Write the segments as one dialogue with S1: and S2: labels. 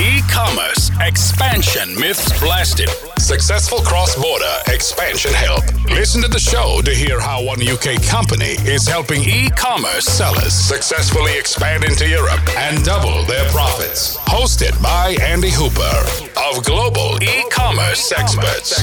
S1: E-commerce expansion myths blasted. Successful cross-border expansion help. Listen to the show to hear how one UK company is helping e-commerce sellers successfully expand into Europe and double their profits. Hosted by Andy Hooper of Global E-commerce Experts.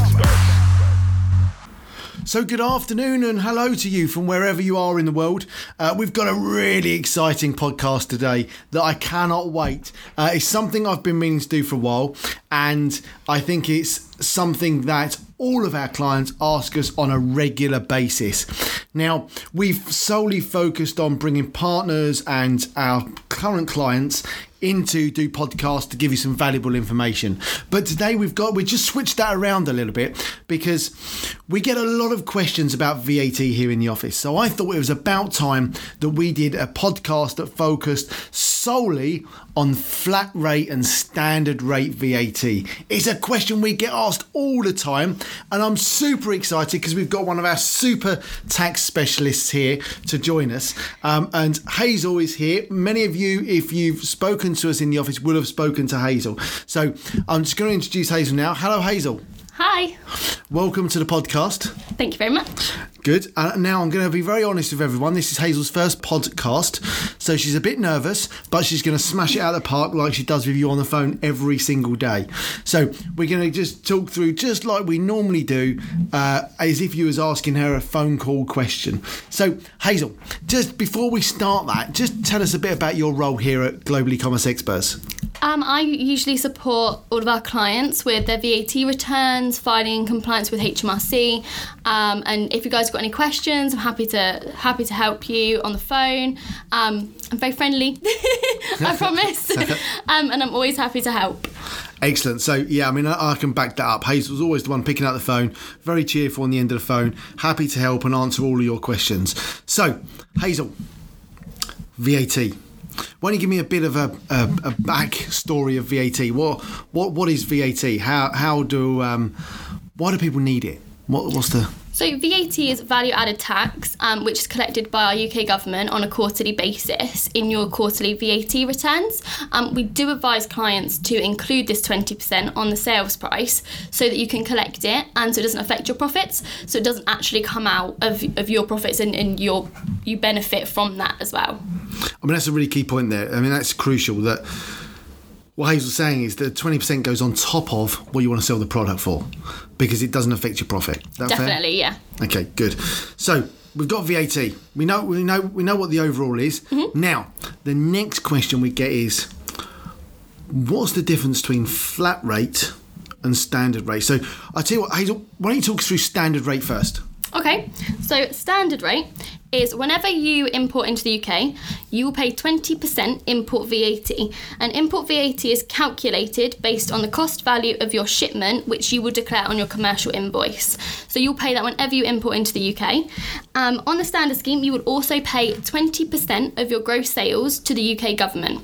S2: So, good afternoon and hello to you from wherever you are in the world. Uh, we've got a really exciting podcast today that I cannot wait. Uh, it's something I've been meaning to do for a while, and I think it's something that all of our clients ask us on a regular basis. Now, we've solely focused on bringing partners and our current clients into do podcasts to give you some valuable information. But today we've got we just switched that around a little bit because we get a lot of questions about VAT here in the office. So I thought it was about time that we did a podcast that focused solely on flat rate and standard rate VAT. It's a question we get asked all the time and I'm super excited because we've got one of our super tax specialists here to join us. Um, and Hazel is here. Many of you if you've spoken spoken to us in the office will have spoken to Hazel. So I'm just going to introduce Hazel now. Hello, Hazel.
S3: Hi.
S2: Welcome to the podcast.
S3: Thank you very much.
S2: Good. Uh, now I'm going to be very honest with everyone. This is Hazel's first podcast, so she's a bit nervous, but she's going to smash it out of the park like she does with you on the phone every single day. So we're going to just talk through just like we normally do, uh, as if you was asking her a phone call question. So Hazel, just before we start that, just tell us a bit about your role here at Global E-commerce Experts.
S3: Um, I usually support all of our clients with their VAT returns, filing compliance with HMRC, um, and if you guys got any questions, I'm happy to happy to help you on the phone. Um, I'm very friendly, I promise, um, and I'm always happy to help.
S2: Excellent. So yeah, I mean, I, I, can back that up. Hazel's always the one picking up the phone, very cheerful on the end of the phone, happy to help and answer all of your questions. So, Hazel, VAT. Why don't you give me a bit of a, a, a back story of VAT? What what what is VAT? How how do um, why do people need it? What, what's the
S3: so VAT is value added tax, um, which is collected by our UK government on a quarterly basis in your quarterly VAT returns. Um, we do advise clients to include this 20% on the sales price so that you can collect it and so it doesn't affect your profits. So it doesn't actually come out of, of your profits and, and your you benefit from that as well.
S2: I mean, that's a really key point there. I mean, that's crucial that what Hazel's saying is that 20% goes on top of what you want to sell the product for because it doesn't affect your profit.
S3: Definitely,
S2: fair? yeah. Okay, good. So we've got VAT. We know we know we know what the overall is. Mm-hmm. Now, the next question we get is what's the difference between flat rate and standard rate? So I tell you what, Hazel, why don't you talk us through standard rate first?
S3: Okay, so standard rate is whenever you import into the UK, you will pay 20% import VAT. And import VAT is calculated based on the cost value of your shipment, which you will declare on your commercial invoice. So you'll pay that whenever you import into the UK. Um, on the standard scheme, you would also pay 20% of your gross sales to the UK government.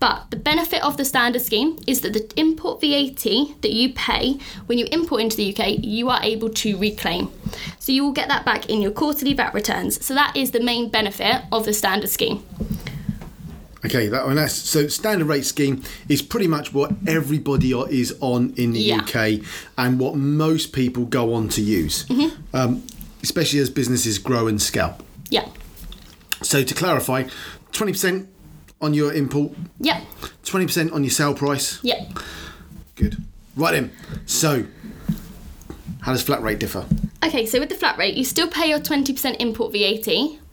S3: But the benefit of the standard scheme is that the import VAT that you pay when you import into the UK, you are able to reclaim. So you will get that back in your quarterly VAT returns. So that is the main benefit of the standard scheme.
S2: Okay, that one. That's so standard rate scheme is pretty much what everybody is on in the yeah. UK and what most people go on to use, mm-hmm. um, especially as businesses grow and scale.
S3: Yeah.
S2: So to clarify, twenty percent on your import.
S3: Yep.
S2: Twenty percent on your sale price.
S3: Yep.
S2: Good. Right then. So, how does flat rate differ?
S3: Okay, so with the flat rate, you still pay your twenty percent import VAT,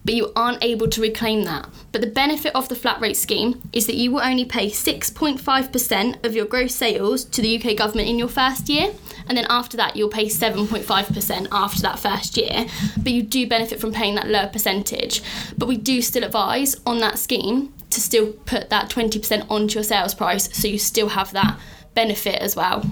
S3: but you aren't able to reclaim that. But the benefit of the flat rate scheme is that you will only pay 6.5% of your gross sales to the UK government in your first year, and then after that, you'll pay 7.5% after that first year. But you do benefit from paying that lower percentage. But we do still advise on that scheme to still put that 20% onto your sales price so you still have that benefit as well.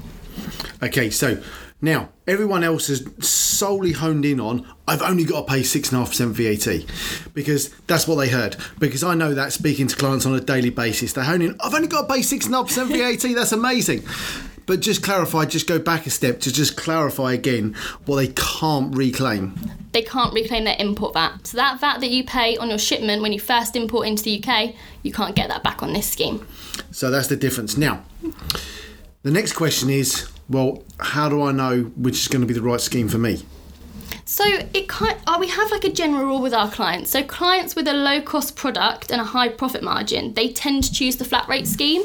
S2: Okay, so now, everyone else is solely honed in on I've only got to pay 6.5% VAT because that's what they heard. Because I know that speaking to clients on a daily basis, they're honing, I've only got to pay 6.5% VAT, that's amazing. But just clarify, just go back a step to just clarify again what they can't reclaim.
S3: They can't reclaim their import VAT. So that VAT that you pay on your shipment when you first import into the UK, you can't get that back on this scheme.
S2: So that's the difference. Now, the next question is well, how do I know which is going to be the right scheme for me?
S3: So it kind uh, we have like a general rule with our clients. So clients with a low cost product and a high profit margin, they tend to choose the flat rate scheme.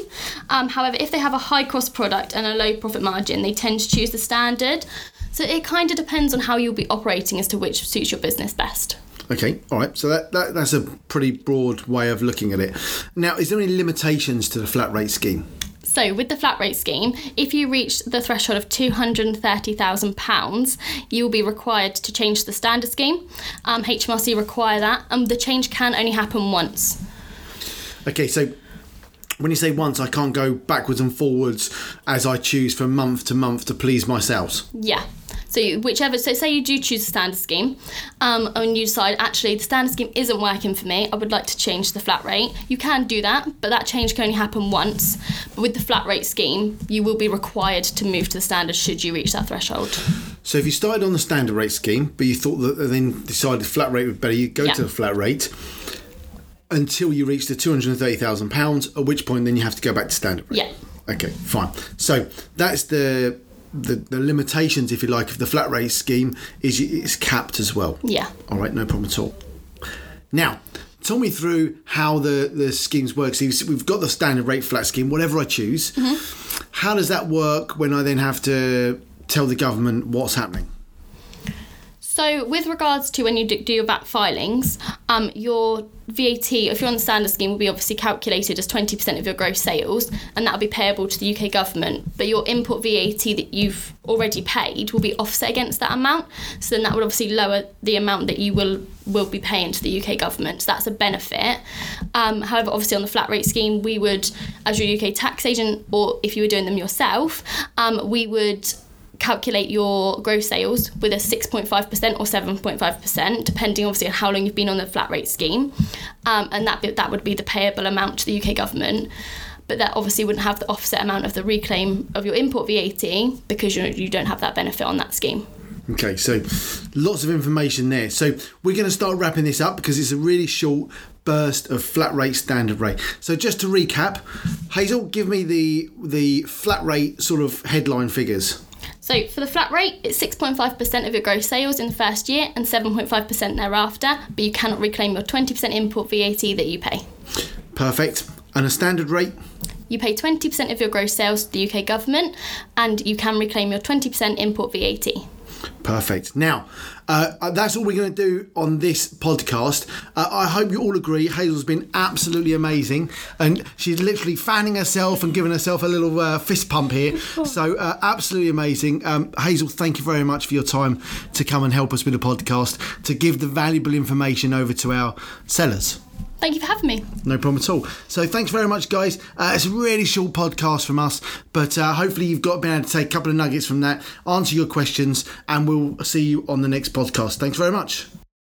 S3: Um, however, if they have a high cost product and a low profit margin, they tend to choose the standard. So it kind of depends on how you'll be operating as to which suits your business best.
S2: Okay, all right. So that, that that's a pretty broad way of looking at it. Now, is there any limitations to the flat rate scheme?
S3: So, with the flat rate scheme, if you reach the threshold of £230,000, you will be required to change the standard scheme. Um, HMRC require that, and the change can only happen once.
S2: Okay, so when you say once, I can't go backwards and forwards as I choose from month to month to please myself.
S3: Yeah. So you, whichever, so say you do choose a standard scheme, um, and you decide actually the standard scheme isn't working for me. I would like to change the flat rate. You can do that, but that change can only happen once. But with the flat rate scheme, you will be required to move to the standard should you reach that threshold.
S2: So if you started on the standard rate scheme, but you thought that then decided flat rate would be better, you go
S3: Yeah.
S2: to the flat rate until you reach the two hundred and thirty thousand pounds. At which point, then you have to go back to standard rate.
S3: Yeah.
S2: Okay, fine. So that's the the, the limitations, if you like, of the flat rate scheme is it's capped as well.
S3: Yeah.
S2: All right, no problem at all. Now, tell me through how the, the schemes work. So we've got the standard rate flat scheme, whatever I choose. Mm-hmm. How does that work when I then have to tell the government what's happening?
S3: So, with regards to when you do, your VAT filings, um, your VAT, if you're on the standard scheme, will be obviously calculated as 20% of your gross sales, and that will be payable to the UK government. But your import VAT that you've already paid will be offset against that amount. So then that would obviously lower the amount that you will will be paying to the UK government. So that's a benefit. Um, however, obviously on the flat rate scheme, we would, as your UK tax agent, or if you were doing them yourself, um, we would calculate your gross sales with a 6.5% or 7.5%, depending obviously on how long you've been on the flat rate scheme. Um, and that, that would be the payable amount to the UK government. But that obviously wouldn't have the offset amount of the reclaim of your import VAT because you, you don't have that benefit on that scheme.
S2: Okay, so lots of information there. So we're going to start wrapping this up because it's a really short burst of flat rate standard rate. So just to recap, Hazel, give me the the flat rate sort of headline figures.
S3: So for the flat rate, it's 6.5% of your gross sales in the first year and 7.5% thereafter, but you cannot reclaim your 20% import VAT that you pay.
S2: Perfect. And a standard rate.
S3: You pay 20% of your gross sales to the UK government and you can reclaim your 20% import VAT.
S2: Perfect. Now, uh, that's all we're going to do on this podcast. Uh, I hope you all agree. Hazel's been absolutely amazing, and she's literally fanning herself and giving herself a little uh, fist pump here. So, uh, absolutely amazing. Um, Hazel, thank you very much for your time to come and help us with the podcast, to give the valuable information over to our sellers.
S3: Thank you for having me.
S2: No problem at all. So thanks very much, guys. Uh, it's a really short podcast from us, but uh, hopefully you've got been able to take a couple of nuggets from that, answer your questions, and we'll see you on the next podcast. Thanks very much.